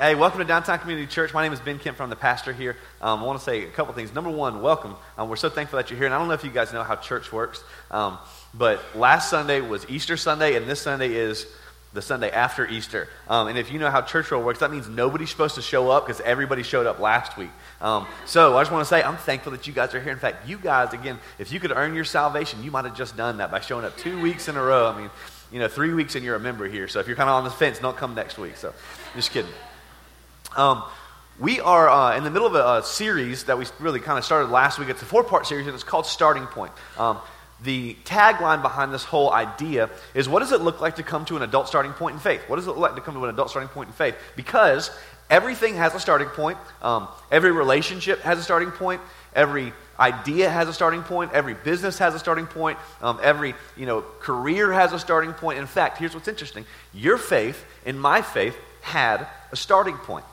Hey, welcome to Downtown Community Church. My name is Ben Kemp from the pastor here. Um, I want to say a couple things. Number one, welcome. Um, we're so thankful that you're here. And I don't know if you guys know how church works, um, but last Sunday was Easter Sunday, and this Sunday is the Sunday after Easter. Um, and if you know how church roll works, that means nobody's supposed to show up because everybody showed up last week. Um, so I just want to say I'm thankful that you guys are here. In fact, you guys, again, if you could earn your salvation, you might have just done that by showing up two weeks in a row. I mean, you know, three weeks and you're a member here. So if you're kind of on the fence, don't come next week. So just kidding. Um, we are uh, in the middle of a, a, series that we really kind of started last week. It's a four part series, and it's called Starting Point. Um, the tagline behind this whole idea is what does it look like to come to an adult starting point in faith? What does it look like to come to an adult starting point in faith? Because everything has a starting point, um, every relationship has a starting point, every idea has a starting point, every business has a starting point, um, every you know, career has a starting point. In fact, here's what's interesting your faith and my faith had a starting point.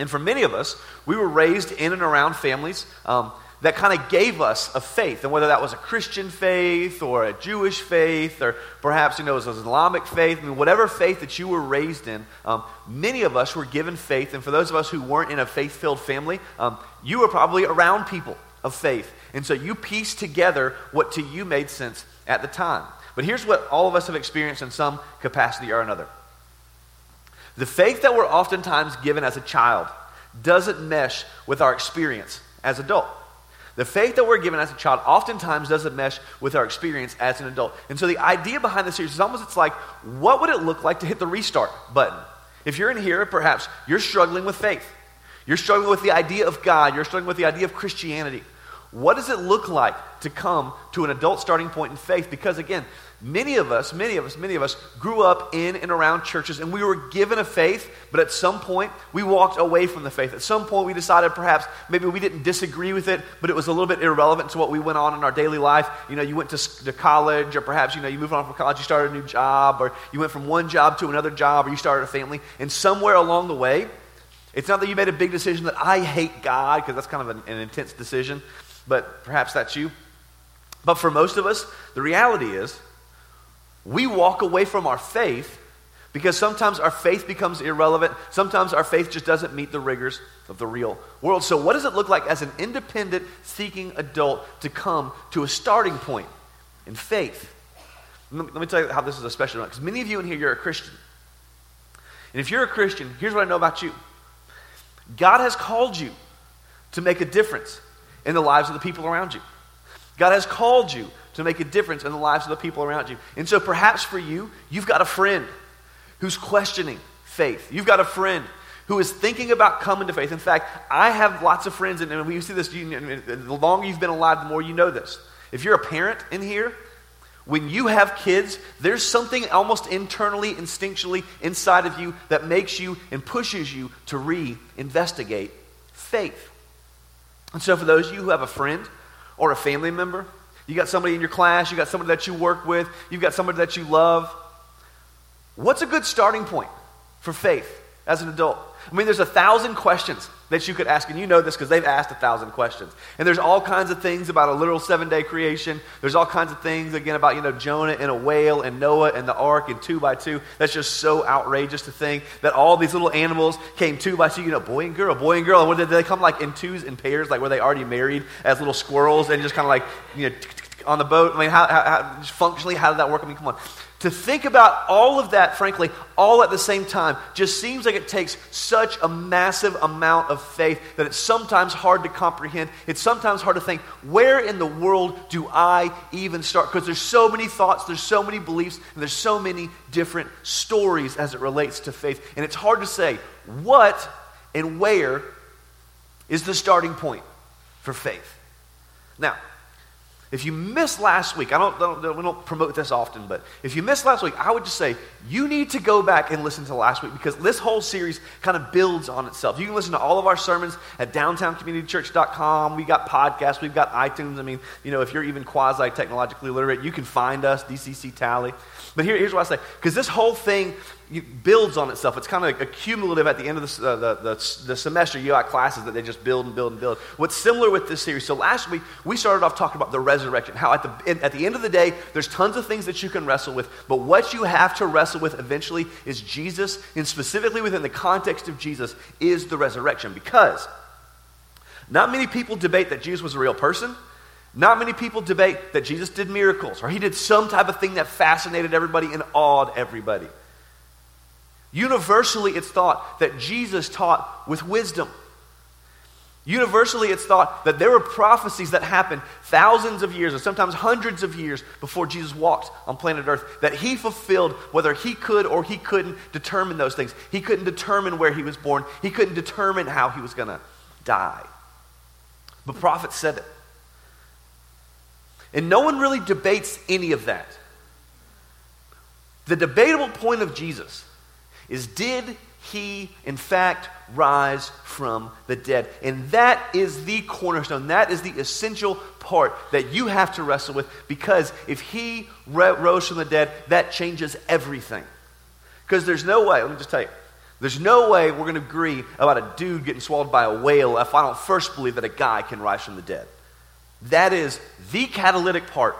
And for many of us, we were raised in and around families um, that kind of gave us a faith. And whether that was a Christian faith or a Jewish faith or perhaps, you know, it was an Islamic faith, I mean, whatever faith that you were raised in, um, many of us were given faith. And for those of us who weren't in a faith filled family, um, you were probably around people of faith. And so you pieced together what to you made sense at the time. But here's what all of us have experienced in some capacity or another. The faith that we're oftentimes given as a child doesn't mesh with our experience as adult. The faith that we're given as a child oftentimes doesn't mesh with our experience as an adult. And so the idea behind this series is almost it's like, what would it look like to hit the restart button? If you're in here, perhaps you're struggling with faith. You're struggling with the idea of God. You're struggling with the idea of Christianity. What does it look like to come to an adult starting point in faith? Because again, many of us, many of us, many of us grew up in and around churches and we were given a faith, but at some point we walked away from the faith. At some point we decided perhaps maybe we didn't disagree with it, but it was a little bit irrelevant to what we went on in our daily life. You know, you went to, to college or perhaps, you know, you moved on from college, you started a new job, or you went from one job to another job, or you started a family. And somewhere along the way, it's not that you made a big decision that I hate God, because that's kind of an, an intense decision but perhaps that's you. But for most of us, the reality is we walk away from our faith because sometimes our faith becomes irrelevant. Sometimes our faith just doesn't meet the rigors of the real world. So, what does it look like as an independent, seeking adult to come to a starting point in faith? Let me tell you how this is a special because many of you in here, you're a Christian. And if you're a Christian, here's what I know about you God has called you to make a difference in the lives of the people around you. God has called you to make a difference in the lives of the people around you. And so perhaps for you, you've got a friend who's questioning faith. You've got a friend who is thinking about coming to faith. In fact, I have lots of friends, and we see this, you, the longer you've been alive, the more you know this. If you're a parent in here, when you have kids, there's something almost internally, instinctually inside of you that makes you and pushes you to re-investigate faith. And so, for those of you who have a friend or a family member, you got somebody in your class, you got somebody that you work with, you've got somebody that you love, what's a good starting point for faith as an adult? I mean, there's a thousand questions that you could ask, and you know this because they've asked a thousand questions. And there's all kinds of things about a literal seven day creation. There's all kinds of things, again, about, you know, Jonah and a whale and Noah and the ark and two by two. That's just so outrageous to think that all these little animals came two by two, you know, boy and girl, boy and girl. And did they come like in twos and pairs, like were they already married as little squirrels and just kind of like, you know, on the boat? I mean, how, how, functionally, how did that work? I mean, come on. To think about all of that, frankly, all at the same time, just seems like it takes such a massive amount of faith that it's sometimes hard to comprehend. It's sometimes hard to think, where in the world do I even start? Because there's so many thoughts, there's so many beliefs, and there's so many different stories as it relates to faith. And it's hard to say what and where is the starting point for faith. Now, if you missed last week, I don't, don't, we don't promote this often, but if you missed last week, I would just say you need to go back and listen to last week because this whole series kind of builds on itself. You can listen to all of our sermons at downtowncommunitychurch.com. We've got podcasts, we've got iTunes. I mean, you know, if you're even quasi technologically literate, you can find us, DCC Tally. But here, here's what I say because this whole thing builds on itself. It's kind of accumulative at the end of the, uh, the, the, the, semester. You got classes that they just build and build and build. What's similar with this series? So last week, we started off talking about the resurrection, how at the, at the end of the day, there's tons of things that you can wrestle with, but what you have to wrestle with eventually is Jesus, and specifically within the context of Jesus, is the resurrection. Because not many people debate that Jesus was a real person. Not many people debate that Jesus did miracles or he did some type of thing that fascinated everybody and awed everybody. Universally, it's thought that Jesus taught with wisdom. Universally, it's thought that there were prophecies that happened thousands of years or sometimes hundreds of years before Jesus walked on planet Earth that he fulfilled whether he could or he couldn't determine those things. He couldn't determine where he was born, he couldn't determine how he was going to die. But prophets said it. And no one really debates any of that. The debatable point of Jesus is did he, in fact, rise from the dead? And that is the cornerstone. That is the essential part that you have to wrestle with because if he rose from the dead, that changes everything. Because there's no way, let me just tell you, there's no way we're going to agree about a dude getting swallowed by a whale if I don't first believe that a guy can rise from the dead. That is the catalytic part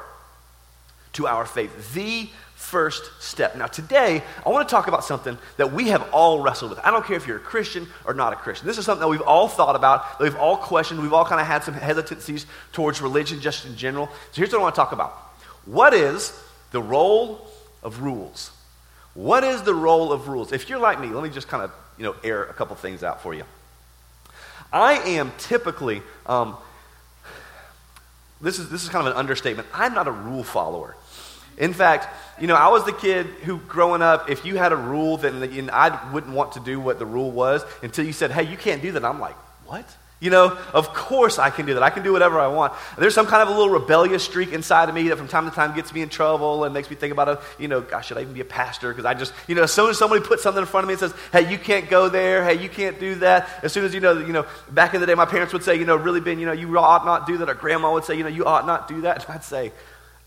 to our faith, the first step. Now, today, I want to talk about something that we have all wrestled with. I don't care if you're a Christian or not a Christian. This is something that we've all thought about, that we've all questioned. We've all kind of had some hesitancies towards religion just in general. So, here's what I want to talk about What is the role of rules? What is the role of rules? If you're like me, let me just kind of you know air a couple things out for you. I am typically um, this is, this is kind of an understatement. I'm not a rule follower. In fact, you know, I was the kid who, growing up, if you had a rule, then I wouldn't want to do what the rule was until you said, hey, you can't do that. I'm like, what? You know, of course I can do that. I can do whatever I want. There's some kind of a little rebellious streak inside of me that from time to time gets me in trouble and makes me think about, a, you know, gosh, should I even be a pastor? Because I just, you know, as soon as somebody puts something in front of me and says, hey, you can't go there, hey, you can't do that. As soon as, you know, you know, back in the day, my parents would say, you know, really, Ben, you know, you ought not do that. Or grandma would say, you know, you ought not do that. And I'd say,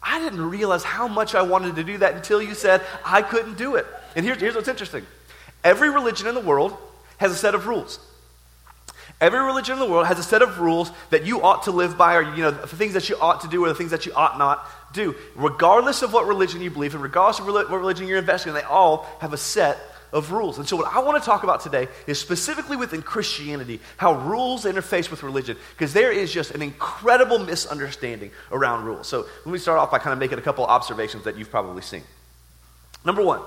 I didn't realize how much I wanted to do that until you said I couldn't do it. And here's, here's what's interesting every religion in the world has a set of rules. Every religion in the world has a set of rules that you ought to live by, or you know, the things that you ought to do, or the things that you ought not do. Regardless of what religion you believe in, regardless of what religion you're investing in, they all have a set of rules. And so, what I want to talk about today is specifically within Christianity, how rules interface with religion, because there is just an incredible misunderstanding around rules. So, let me start off by kind of making a couple observations that you've probably seen. Number one,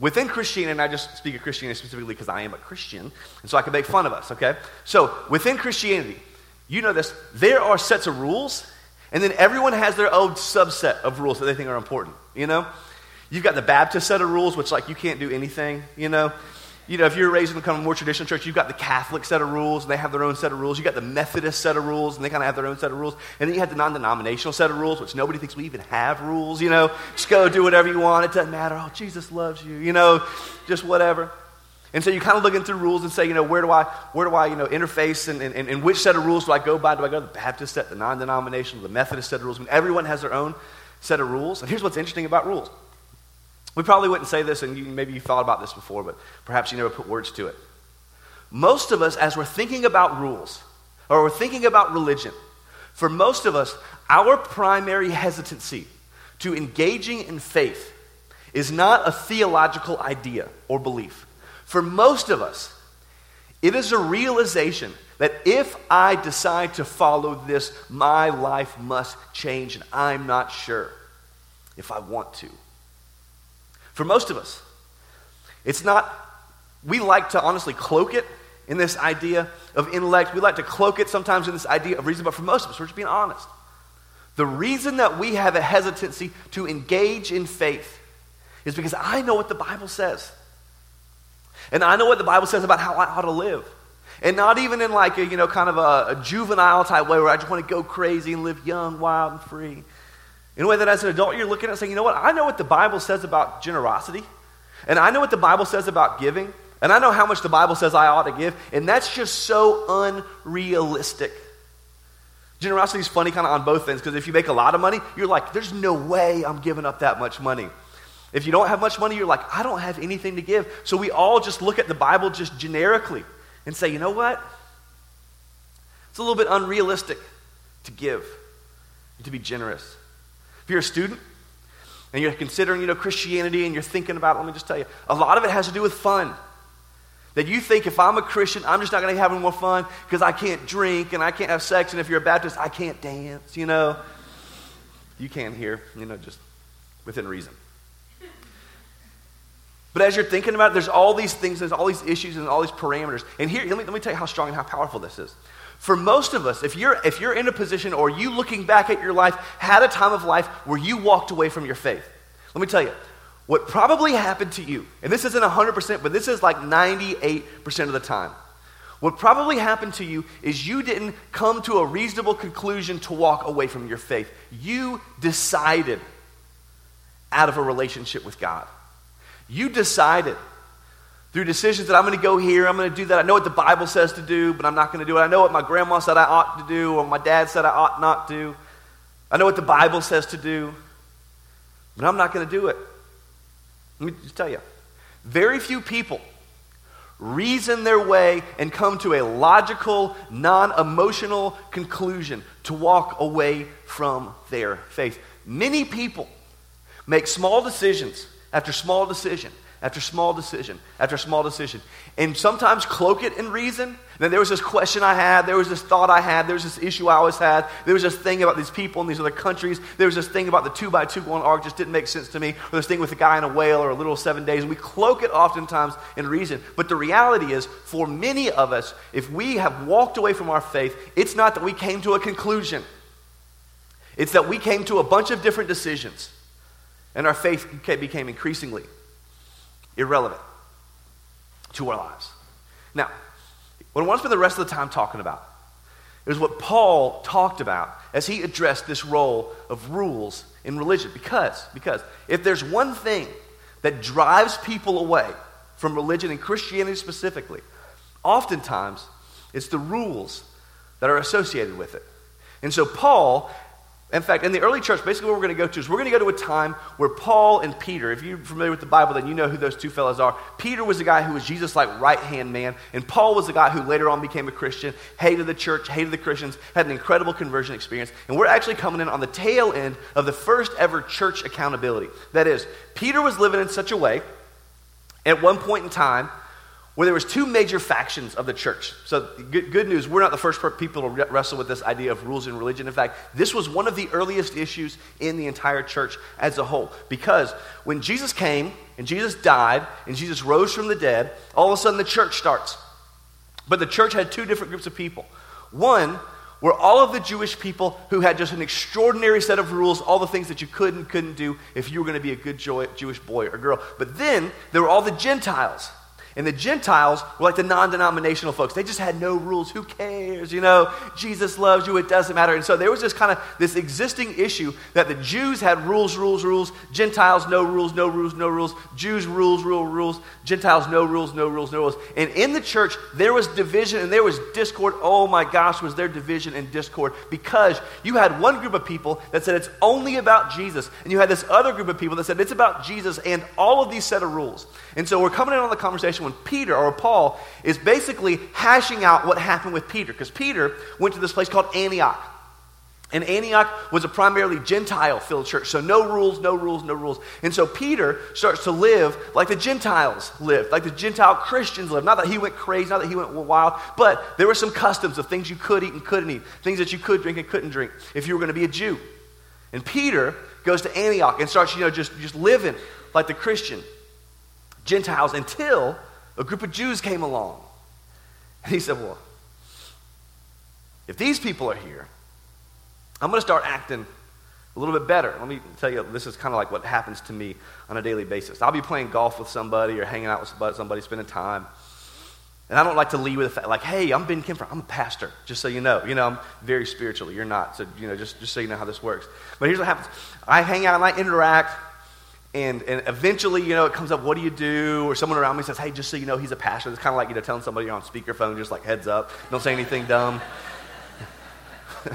Within Christianity, and I just speak of Christianity specifically because I am a Christian, and so I can make fun of us, okay? So within Christianity, you know this, there are sets of rules, and then everyone has their own subset of rules that they think are important, you know? You've got the Baptist set of rules, which, like, you can't do anything, you know? you know, if you're raised in a kind of more traditional church, you've got the Catholic set of rules, and they have their own set of rules. You've got the Methodist set of rules, and they kind of have their own set of rules. And then you have the non denominational set of rules, which nobody thinks we even have rules, you know. Just go do whatever you want. It doesn't matter. Oh, Jesus loves you, you know, just whatever. And so you kind of looking through rules and say, you know, where do I, where do I, you know, interface and, and, and which set of rules do I go by? Do I go to the Baptist set, the non-denominational, the Methodist set of rules? I mean, everyone has their own set of rules. And here's what's interesting about rules. We probably wouldn't say this, and you, maybe you thought about this before, but perhaps you never put words to it. Most of us, as we're thinking about rules, or we're thinking about religion, for most of us, our primary hesitancy to engaging in faith is not a theological idea or belief. For most of us, it is a realization that if I decide to follow this, my life must change, and I'm not sure if I want to. For most of us, it's not, we like to honestly cloak it in this idea of intellect. We like to cloak it sometimes in this idea of reason, but for most of us, we're just being honest. The reason that we have a hesitancy to engage in faith is because I know what the Bible says. And I know what the Bible says about how I ought to live. And not even in like a, you know, kind of a, a juvenile type way where I just want to go crazy and live young, wild, and free. In a way that as an adult, you're looking at saying, you know what? I know what the Bible says about generosity, and I know what the Bible says about giving, and I know how much the Bible says I ought to give, and that's just so unrealistic. Generosity is funny kind of on both ends because if you make a lot of money, you're like, there's no way I'm giving up that much money. If you don't have much money, you're like, I don't have anything to give. So we all just look at the Bible just generically and say, you know what? It's a little bit unrealistic to give to be generous. If you're a student and you're considering, you know, Christianity and you're thinking about, it, let me just tell you, a lot of it has to do with fun. That you think if I'm a Christian, I'm just not going to have any more fun because I can't drink and I can't have sex, and if you're a Baptist, I can't dance, you know. You can here, you know, just within reason. But as you're thinking about it, there's all these things, there's all these issues and all these parameters. And here, let me, let me tell you how strong and how powerful this is. For most of us, if you're, if you're in a position or you looking back at your life had a time of life where you walked away from your faith, let me tell you, what probably happened to you, and this isn't 100%, but this is like 98% of the time. What probably happened to you is you didn't come to a reasonable conclusion to walk away from your faith. You decided out of a relationship with God. You decided through decisions that I'm going to go here, I'm going to do that. I know what the Bible says to do, but I'm not going to do it. I know what my grandma said I ought to do, or my dad said I ought not to. I know what the Bible says to do, but I'm not going to do it. Let me just tell you very few people reason their way and come to a logical, non emotional conclusion to walk away from their faith. Many people make small decisions after small decision after small decision after small decision. And sometimes cloak it in reason. then there was this question I had, there was this thought I had, there was this issue I always had, there was this thing about these people in these other countries, there was this thing about the two by two going ark just didn't make sense to me, or this thing with a guy in a whale or a little seven days. And we cloak it oftentimes in reason. But the reality is, for many of us, if we have walked away from our faith, it's not that we came to a conclusion. It's that we came to a bunch of different decisions. And our faith became increasingly irrelevant to our lives. Now, what I want to spend the rest of the time talking about is what Paul talked about as he addressed this role of rules in religion. Because, because if there's one thing that drives people away from religion and Christianity specifically, oftentimes it's the rules that are associated with it. And so Paul in fact, in the early church, basically what we're going to go to is we're going to go to a time where Paul and Peter, if you're familiar with the Bible, then you know who those two fellows are. Peter was the guy who was Jesus' like right hand man, and Paul was the guy who later on became a Christian, hated the church, hated the Christians, had an incredible conversion experience. And we're actually coming in on the tail end of the first ever church accountability. That is, Peter was living in such a way at one point in time where there was two major factions of the church. So good, good, news, we're not the first people to wrestle with this idea of rules in religion. In fact, this was one of the earliest issues in the entire church as a whole. Because when Jesus came and Jesus died and Jesus rose from the dead, all of a sudden the church starts. But the church had two different groups of people. One were all of the Jewish people who had just an extraordinary set of rules, all the things that you could and couldn't do if you were going to be a good Jewish boy or girl. But then there were all the Gentiles and the Gentiles were like the non denominational folks. They just had no rules. Who cares? You know, Jesus loves you. It doesn't matter. And so there was this kind of this existing issue that the Jews had rules, rules, rules. Gentiles, no rules, no rules, no rules. Jews, rules, rule, rules. Gentiles, no rules, no rules, no rules. And in the church, there was division and there was discord. Oh my gosh, was there division and discord because you had one group of people that said it's only about Jesus. And you had this other group of people that said it's about Jesus and all of these set of rules. And so we're coming in on the conversation when Peter or Paul is basically hashing out what happened with Peter. Because Peter went to this place called Antioch. And Antioch was a primarily Gentile filled church. So no rules, no rules, no rules. And so Peter starts to live like the Gentiles lived, like the Gentile Christians lived. Not that he went crazy, not that he went wild, but there were some customs of things you could eat and couldn't eat, things that you could drink and couldn't drink if you were going to be a Jew. And Peter goes to Antioch and starts, you know, just, just living like the Christian Gentiles until a group of Jews came along. And he said, Well, if these people are here, I'm going to start acting a little bit better. Let me tell you, this is kind of like what happens to me on a daily basis. I'll be playing golf with somebody or hanging out with somebody, spending time. And I don't like to lead with the fact, like, hey, I'm Ben Kemper. I'm a pastor, just so you know. You know, I'm very spiritual. You're not. So, you know, just, just so you know how this works. But here's what happens I hang out and I interact. And, and eventually, you know, it comes up, what do you do? Or someone around me says, hey, just so you know, he's a pastor. It's kind of like, you know, telling somebody you're on speakerphone, just like heads up. Don't say anything dumb.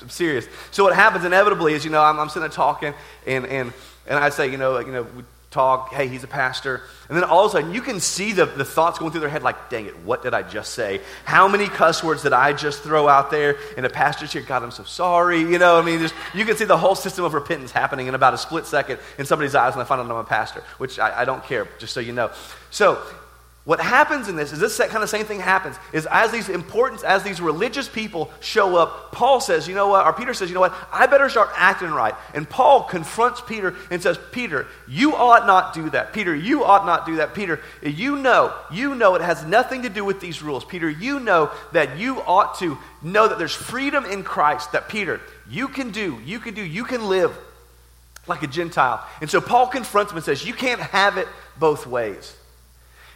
I'm serious. So what happens inevitably is, you know, I'm, I'm sitting there talking, and, and, and I say, you know, you know, talk, hey, he's a pastor. And then all of a sudden, you can see the, the thoughts going through their head like, dang it, what did I just say? How many cuss words did I just throw out there? And the pastor's here, God, I'm so sorry. You know, I mean, you can see the whole system of repentance happening in about a split second in somebody's eyes when they find out I'm a pastor, which I, I don't care, just so you know. So, what happens in this is this kind of same thing happens is as these importance as these religious people show up paul says you know what? Or peter says you know what? I better start acting right. And paul confronts peter and says peter you ought not do that. Peter you ought not do that. Peter you know you know it has nothing to do with these rules. Peter you know that you ought to know that there's freedom in christ that peter you can do you can do you can live like a gentile. And so paul confronts him and says you can't have it both ways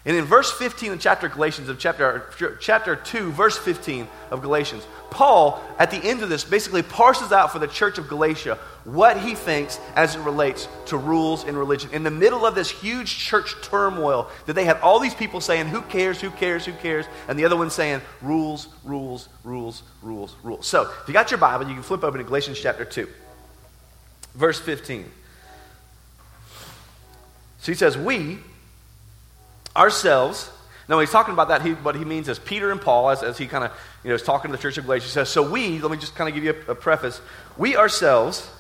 and in verse 15 of chapter Galatians, of chapter, chapter 2, verse 15 of Galatians, Paul, at the end of this, basically parses out for the church of Galatia what he thinks as it relates to rules in religion. In the middle of this huge church turmoil, that they had all these people saying, Who cares, who cares, who cares? And the other one saying, Rules, rules, rules, rules, rules. So, if you got your Bible, you can flip open to Galatians chapter 2, verse 15. So he says, We, ourselves, now he's talking about that, he, what he means is Peter and Paul, as, as he kind of you know, is talking to the church of Galatia, he says, So we, let me just kind of give you a, a preface, we ourselves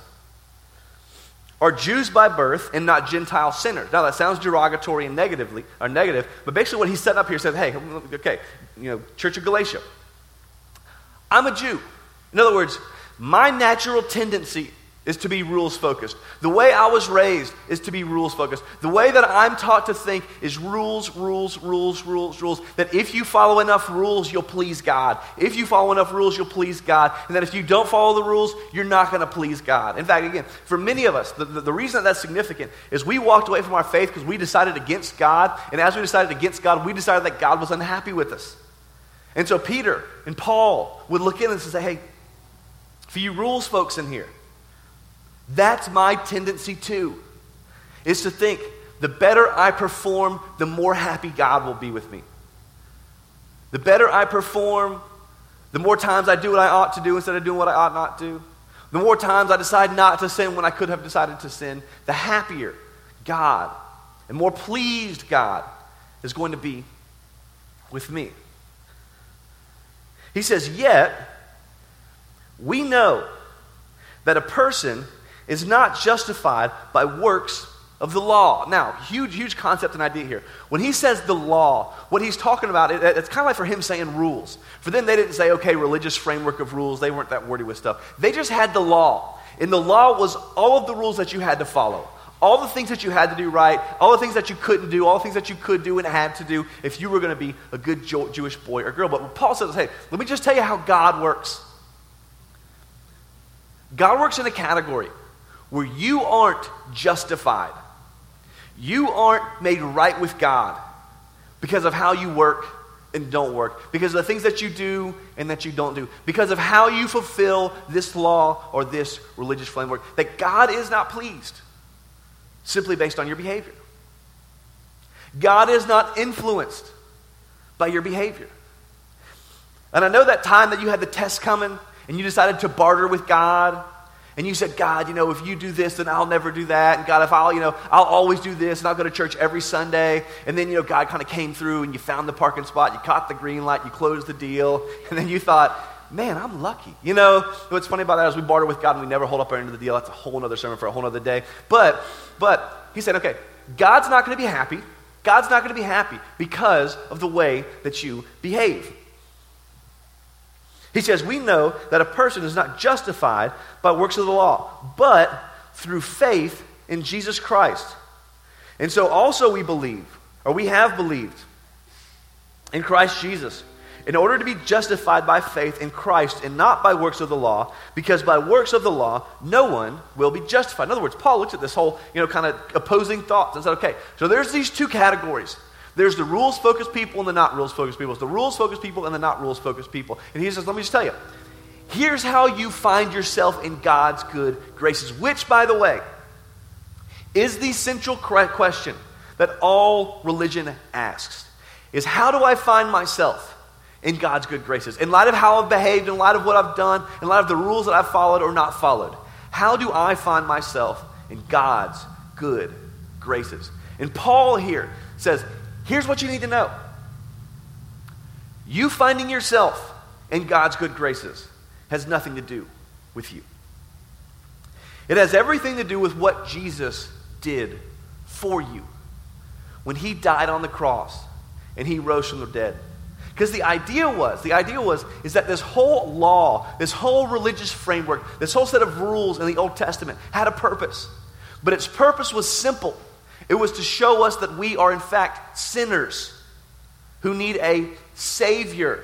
are Jews by birth and not Gentile sinners. Now that sounds derogatory and negatively, or negative, but basically what he's setting up here says, hey, okay, you know, Church of Galatia, I'm a Jew. In other words, my natural tendency is to be rules focused. The way I was raised is to be rules focused. The way that I'm taught to think is rules, rules, rules, rules, rules. That if you follow enough rules, you'll please God. If you follow enough rules, you'll please God. And that if you don't follow the rules, you're not going to please God. In fact, again, for many of us, the, the, the reason that that's significant is we walked away from our faith because we decided against God. And as we decided against God, we decided that God was unhappy with us. And so Peter and Paul would look in and say, hey, for you rules folks in here, that's my tendency too, is to think the better I perform, the more happy God will be with me. The better I perform, the more times I do what I ought to do instead of doing what I ought not to. The more times I decide not to sin when I could have decided to sin, the happier God and more pleased God is going to be with me. He says, Yet, we know that a person is not justified by works of the law. Now, huge, huge concept and idea here. When he says the law, what he's talking about, it, it's kind of like for him saying rules. For them, they didn't say, okay, religious framework of rules. They weren't that wordy with stuff. They just had the law. And the law was all of the rules that you had to follow. All the things that you had to do right, all the things that you couldn't do, all the things that you could do and had to do if you were going to be a good Jewish boy or girl. But Paul says, hey, let me just tell you how God works. God works in a category where you aren't justified. You aren't made right with God because of how you work and don't work, because of the things that you do and that you don't do, because of how you fulfill this law or this religious framework, that God is not pleased simply based on your behavior. God is not influenced by your behavior. And I know that time that you had the test coming and you decided to barter with God and you said, God, you know, if you do this, then I'll never do that. And God, if I'll, you know, I'll always do this and I'll go to church every Sunday. And then, you know, God kind of came through and you found the parking spot, you caught the green light, you closed the deal. And then you thought, man, I'm lucky. You know, what's funny about that is we barter with God and we never hold up our end of the deal. That's a whole other sermon for a whole other day. But, but he said, okay, God's not going to be happy. God's not going to be happy because of the way that you behave. He says, We know that a person is not justified by works of the law, but through faith in Jesus Christ. And so also we believe, or we have believed, in Christ Jesus, in order to be justified by faith in Christ and not by works of the law, because by works of the law, no one will be justified. In other words, Paul looks at this whole, you know, kind of opposing thoughts and said, okay, so there's these two categories. There's the rules focused people and the not rules focused people. It's the rules focused people and the not rules focused people. And he says, let me just tell you, here's how you find yourself in God's good graces, which, by the way, is the central question that all religion asks is how do I find myself in God's good graces? In light of how I've behaved, in light of what I've done, in light of the rules that I've followed or not followed, how do I find myself in God's good graces. And Paul here says, here's what you need to know. You finding yourself in God's good graces has nothing to do with you. It has everything to do with what Jesus did for you when he died on the cross and he rose from the dead. Because the idea was, the idea was, is that this whole law, this whole religious framework, this whole set of rules in the Old Testament had a purpose. But its purpose was simple. It was to show us that we are, in fact, sinners who need a Savior.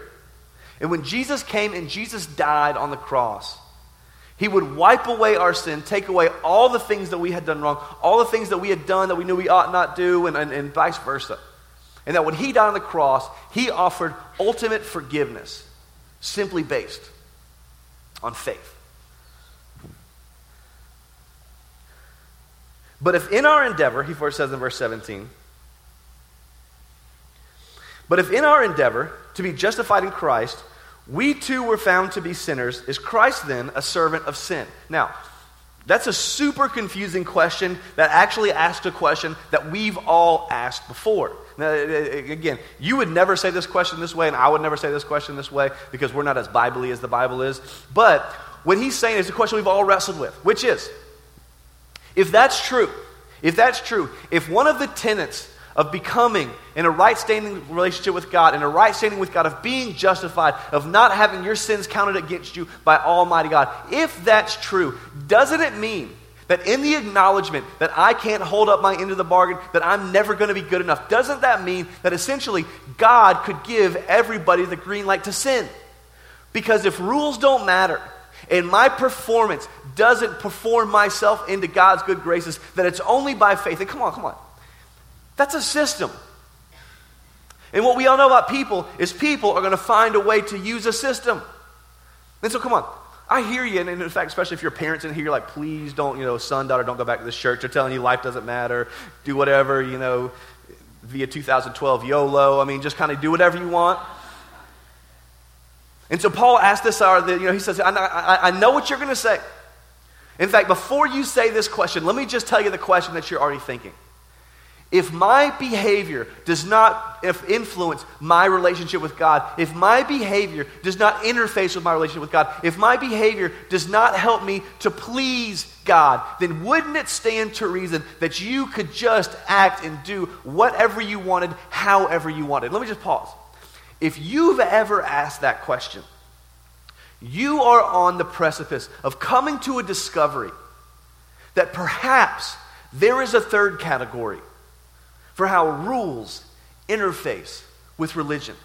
And when Jesus came and Jesus died on the cross, he would wipe away our sin, take away all the things that we had done wrong, all the things that we had done that we knew we ought not do, and, and, and vice versa. And that when he died on the cross, he offered ultimate forgiveness, simply based on faith. But if in our endeavor, he first says in verse 17, but if in our endeavor to be justified in Christ, we too were found to be sinners, is Christ then a servant of sin? Now, that's a super confusing question that actually asks a question that we've all asked before. Now, again, you would never say this question this way, and I would never say this question this way because we're not as biblically as the Bible is. But what he's saying is a question we've all wrestled with, which is if that's true, if that's true, if one of the tenets of becoming in a right standing relationship with God, in a right standing with God, of being justified, of not having your sins counted against you by Almighty God. If that's true, doesn't it mean that in the acknowledgement that I can't hold up my end of the bargain, that I'm never going to be good enough, doesn't that mean that essentially God could give everybody the green light to sin? Because if rules don't matter, and my performance doesn't perform myself into God's good graces, that it's only by faith. And come on, come on. That's a system. And what we all know about people is people are going to find a way to use a system. And so, come on. I hear you, and in fact, especially if your parents in here, you're like, please don't, you know, son, daughter, don't go back to this church. They're telling you life doesn't matter. Do whatever, you know, via 2012 YOLO. I mean, just kind of do whatever you want. And so Paul asked this that, you know, he says, I, I know what you're going to say. In fact, before you say this question, let me just tell you the question that you're already thinking. If my behavior does not influence my relationship with God, if my behavior does not interface with my relationship with God, if my behavior does not help me to please God, then wouldn't it stand to reason that you could just act and do whatever you wanted, however you wanted? Let me just pause. If you've ever asked that question, you are on the precipice of coming to a discovery that perhaps there is a third category for how rules interface with religion.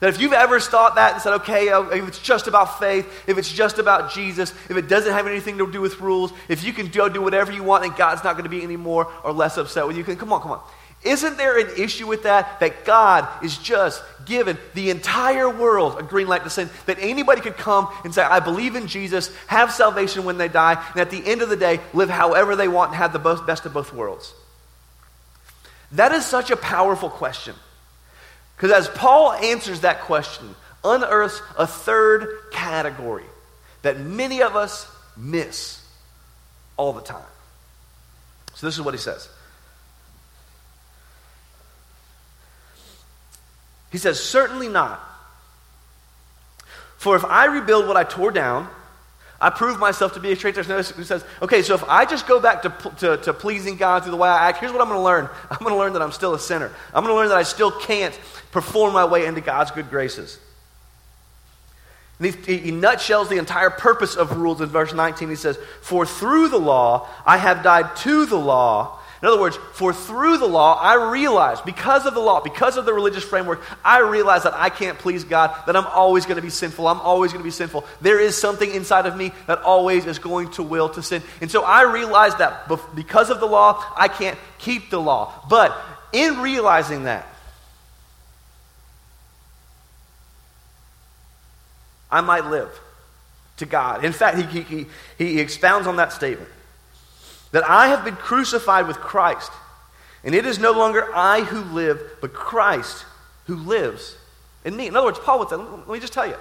That if you've ever thought that and said, okay, uh, if it's just about faith, if it's just about Jesus, if it doesn't have anything to do with rules, if you can do whatever you want and God's not going to be any more or less upset with you, can come on, come on. Isn't there an issue with that? That God is just given the entire world a green light to sin. That anybody could come and say, I believe in Jesus, have salvation when they die, and at the end of the day, live however they want and have the best of both worlds. That is such a powerful question. Because as Paul answers that question, unearths a third category that many of us miss all the time. So this is what he says. He says, Certainly not. For if I rebuild what I tore down, I prove myself to be a traitor. Notice who says, okay, so if I just go back to, to, to pleasing God through the way I act, here's what I'm going to learn. I'm going to learn that I'm still a sinner. I'm going to learn that I still can't perform my way into God's good graces. And he, he nutshells the entire purpose of rules in verse 19. He says, For through the law I have died to the law in other words, for through the law, I realize, because of the law, because of the religious framework, I realize that I can't please God, that I'm always going to be sinful. I'm always going to be sinful. There is something inside of me that always is going to will to sin. And so I realize that because of the law, I can't keep the law. But in realizing that, I might live to God. In fact, he, he, he expounds on that statement that I have been crucified with Christ, and it is no longer I who live, but Christ who lives in me. In other words, Paul would say, let me just tell you,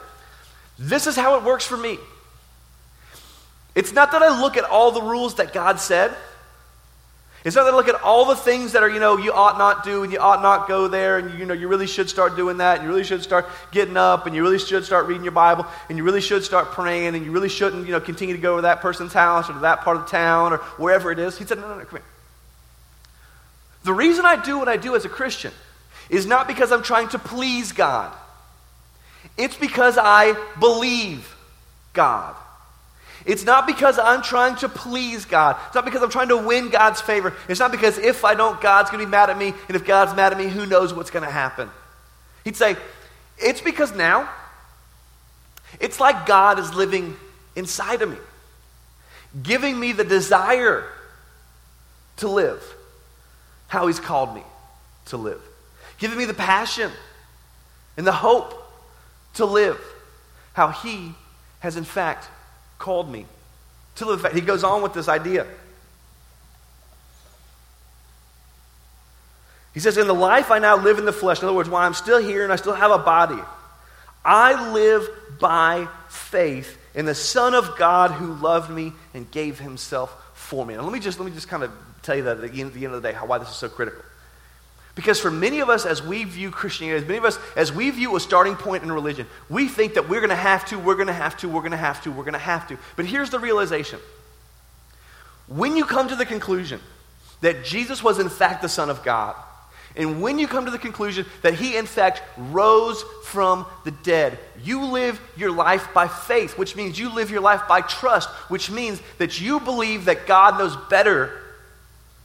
this is how it works for me. It's not that I look at all the rules that God said. It's not that I look at all the things that are, you know, you ought not do and you ought not go there and, you know, you really should start doing that and you really should start getting up and you really should start reading your Bible and you really should start praying and you really shouldn't, you know, continue to go to that person's house or to that part of the town or wherever it is. He said, no, no, no, come here. The reason I do what I do as a Christian is not because I'm trying to please God. It's because I believe God. It's not because I'm trying to please God. It's not because I'm trying to win God's favor. It's not because if I don't, God's going to be mad at me. And if God's mad at me, who knows what's going to happen. He'd say, It's because now, it's like God is living inside of me, giving me the desire to live how He's called me to live, giving me the passion and the hope to live how He has, in fact, called me to the fact, He goes on with this idea. He says, In the life I now live in the flesh, in other words, while I'm still here and I still have a body, I live by faith in the Son of God who loved me and gave himself for me. And let me just, let me just kind of tell you that at the end, at the end of the day, how, why this is so critical. Because for many of us, as we view Christianity, as many of us, as we view a starting point in religion, we think that we're going to have to, we're going to have to, we're going to have to, we're going to have to. But here's the realization when you come to the conclusion that Jesus was in fact the Son of God, and when you come to the conclusion that he, in fact, rose from the dead, you live your life by faith, which means you live your life by trust, which means that you believe that God knows better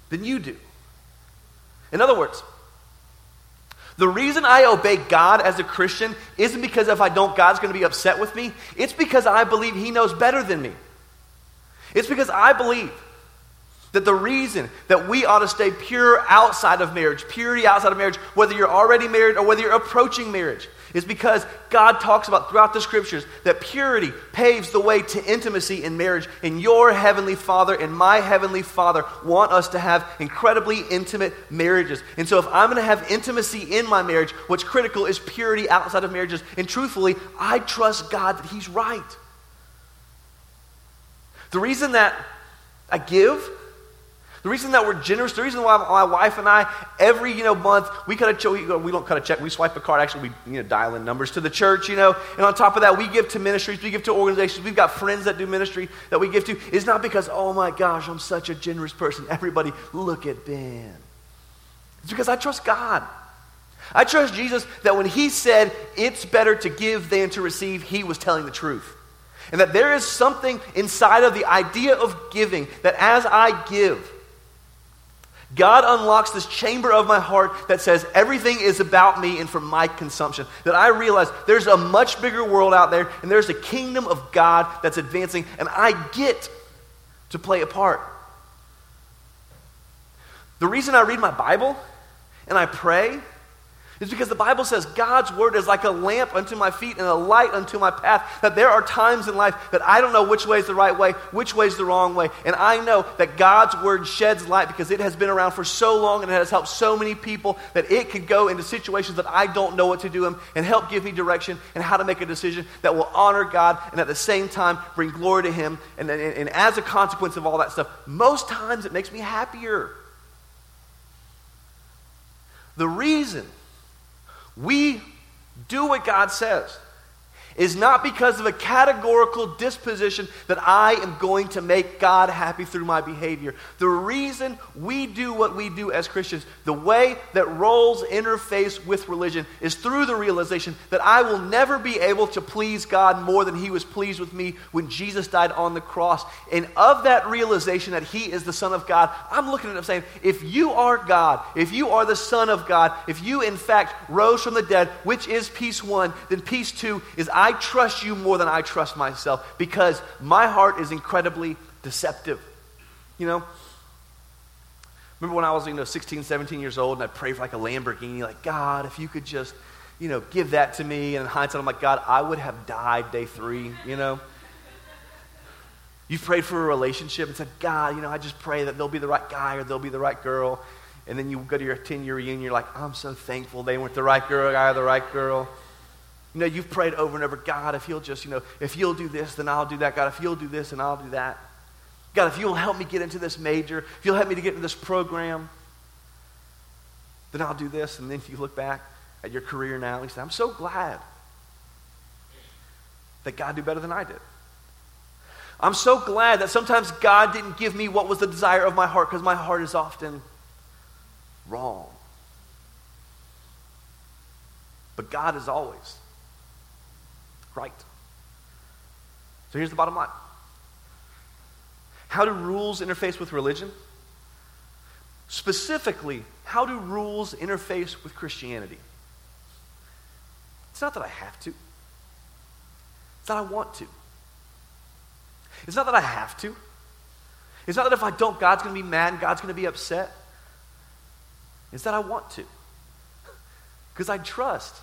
than you do. In other words, the reason I obey God as a Christian isn't because if I don't, God's going to be upset with me. It's because I believe He knows better than me. It's because I believe that the reason that we ought to stay pure outside of marriage, purity outside of marriage, whether you're already married or whether you're approaching marriage, is because God talks about throughout the scriptures that purity paves the way to intimacy in marriage. And your heavenly Father and my heavenly Father want us to have incredibly intimate marriages. And so, if I'm going to have intimacy in my marriage, what's critical is purity outside of marriages. And truthfully, I trust God that He's right. The reason that I give the reason that we're generous, the reason why my wife and I, every you know month, we cut a check. We don't cut a check. We swipe a card. Actually, we you know dial in numbers to the church. You know, and on top of that, we give to ministries. We give to organizations. We've got friends that do ministry that we give to. It's not because oh my gosh, I'm such a generous person. Everybody, look at Ben. It's because I trust God. I trust Jesus that when He said it's better to give than to receive, He was telling the truth. And that there is something inside of the idea of giving that as I give, God unlocks this chamber of my heart that says everything is about me and for my consumption. That I realize there's a much bigger world out there and there's a kingdom of God that's advancing and I get to play a part. The reason I read my Bible and I pray is because the Bible says God's word is like a lamp unto my feet and a light unto my path. That there are times in life that I don't know which way is the right way, which way is the wrong way. And I know that God's word sheds light because it has been around for so long and it has helped so many people that it could go into situations that I don't know what to do in and help give me direction and how to make a decision that will honor God and at the same time bring glory to Him. And, and, and as a consequence of all that stuff, most times it makes me happier. The reason we do what God says is not because of a categorical disposition that I am going to make God happy through my behavior. The reason we do what we do as Christians, the way that roles interface with religion, is through the realization that I will never be able to please God more than He was pleased with me when Jesus died on the cross. And of that realization that He is the Son of God, I'm looking at Him saying, if you are God, if you are the Son of God, if you in fact rose from the dead, which is piece one, then piece two is I trust you more than I trust myself because my heart is incredibly deceptive. You know? Remember when I was, you know, 16, 17 years old and I prayed for like a Lamborghini, like, God, if you could just, you know, give that to me. And in hindsight, I'm like, God, I would have died day three, you know? You've prayed for a relationship and said, God, you know, I just pray that they'll be the right guy or they'll be the right girl. And then you go to your 10 year reunion, you're like, I'm so thankful they weren't the right girl, guy or the right girl. You know, you've prayed over and over, God, if you'll just, you know, if you'll do this, then I'll do that. God, if you'll do this, then I'll do that. God, if you'll help me get into this major, if you'll help me to get into this program, then I'll do this. And then if you look back at your career now and you say, I'm so glad that God did better than I did. I'm so glad that sometimes God didn't give me what was the desire of my heart because my heart is often wrong. But God is always right. So here's the bottom line How do rules interface with religion? Specifically, how do rules interface with Christianity? It's not that I have to, it's that I want to. It's not that I have to. It's not that if I don't, God's going to be mad, God's going to be upset. It's that I want to. Because I trust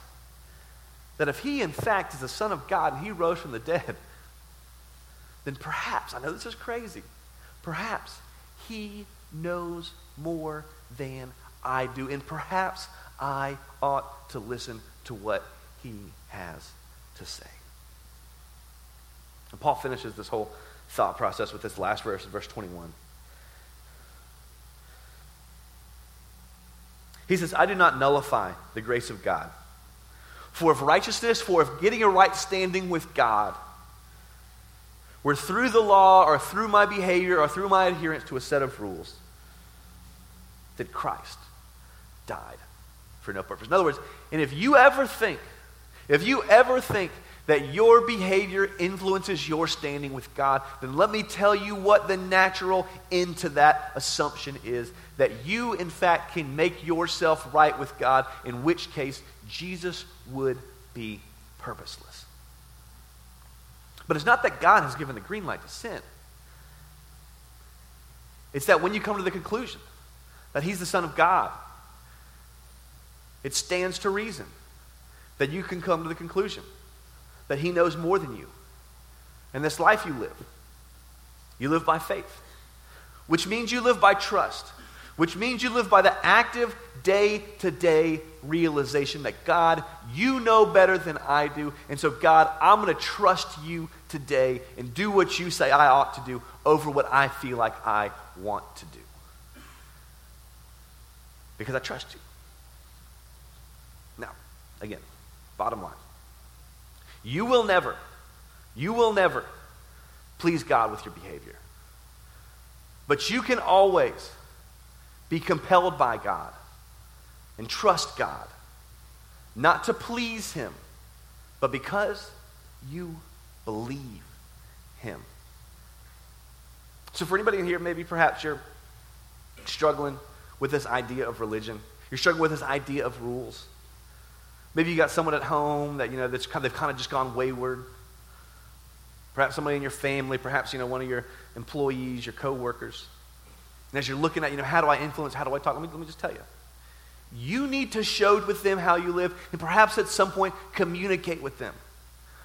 that if He, in fact, is the Son of God and He rose from the dead, then perhaps, I know this is crazy, perhaps He knows more than I do. And perhaps I ought to listen to what He has to say. And Paul finishes this whole thought process with this last verse, verse 21. He says, I do not nullify the grace of God. For if righteousness, for if getting a right standing with God were through the law or through my behavior or through my adherence to a set of rules, that Christ died for no purpose. In other words, and if you ever think, if you ever think that your behavior influences your standing with God, then let me tell you what the natural end to that assumption is that you, in fact, can make yourself right with God, in which case Jesus would be purposeless. But it's not that God has given the green light to sin. It's that when you come to the conclusion that He's the Son of God, it stands to reason that you can come to the conclusion that He knows more than you. And this life you live, you live by faith, which means you live by trust, which means you live by the active day to day realization that God, you know better than I do. And so, God, I'm going to trust you today and do what you say I ought to do over what I feel like I want to do. Because I trust you. Now, again, bottom line. You will never, you will never please God with your behavior. But you can always be compelled by God and trust God, not to please Him, but because you believe Him. So, for anybody in here, maybe perhaps you're struggling with this idea of religion, you're struggling with this idea of rules. Maybe you got someone at home that, you know, that's kind of, they've kind of just gone wayward. Perhaps somebody in your family, perhaps, you know, one of your employees, your coworkers. And as you're looking at, you know, how do I influence, how do I talk? Let me, let me just tell you. You need to show with them how you live, and perhaps at some point communicate with them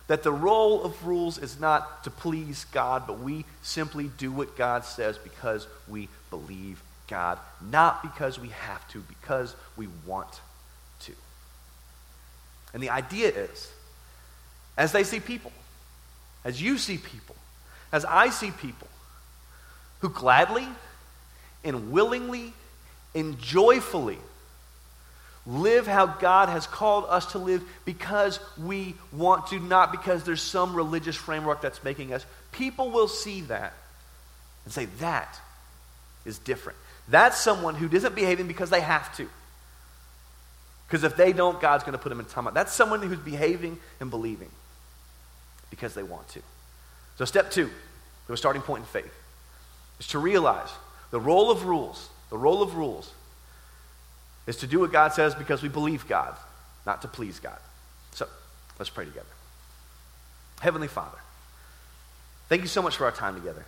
that the role of rules is not to please God, but we simply do what God says because we believe God, not because we have to, because we want to. and the idea is, as they see people, as you see people, as I see people who gladly and willingly and joyfully live how God has called us to live because we want to, not because there's some religious framework that's making us. People will see that and say, that is different. That's someone who isn't behaving because they have to. Because if they don't, God's going to put them in timeout. That's someone who's behaving and believing because they want to. So, step two, the starting point in faith, is to realize the role of rules, the role of rules is to do what God says because we believe God, not to please God. So, let's pray together. Heavenly Father, thank you so much for our time together.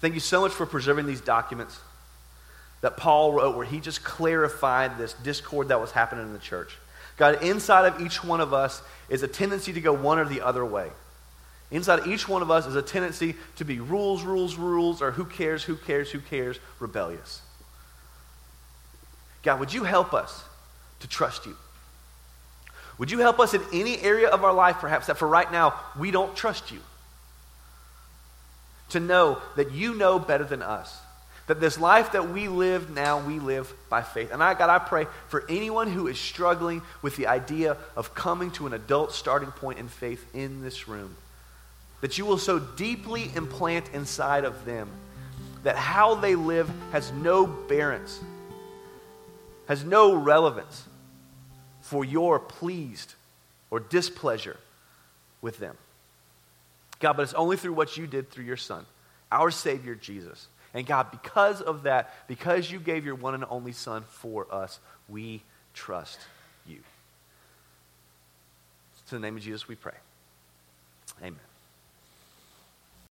Thank you so much for preserving these documents that Paul wrote where he just clarified this discord that was happening in the church. God, inside of each one of us is a tendency to go one or the other way. Inside each one of us is a tendency to be rules, rules, rules, or who cares, who cares, who cares, rebellious. God, would you help us to trust you? Would you help us in any area of our life, perhaps, that for right now we don't trust you? to know that you know better than us. That this life that we live now, we live by faith. And I, God, I pray for anyone who is struggling with the idea of coming to an adult starting point in faith in this room, that you will so deeply implant inside of them that how they live has no bearance, has no relevance for your pleased or displeasure with them. God, but it's only through what you did through your Son, our Savior Jesus. And God, because of that, because you gave your one and only Son for us, we trust you. To the name of Jesus we pray. Amen.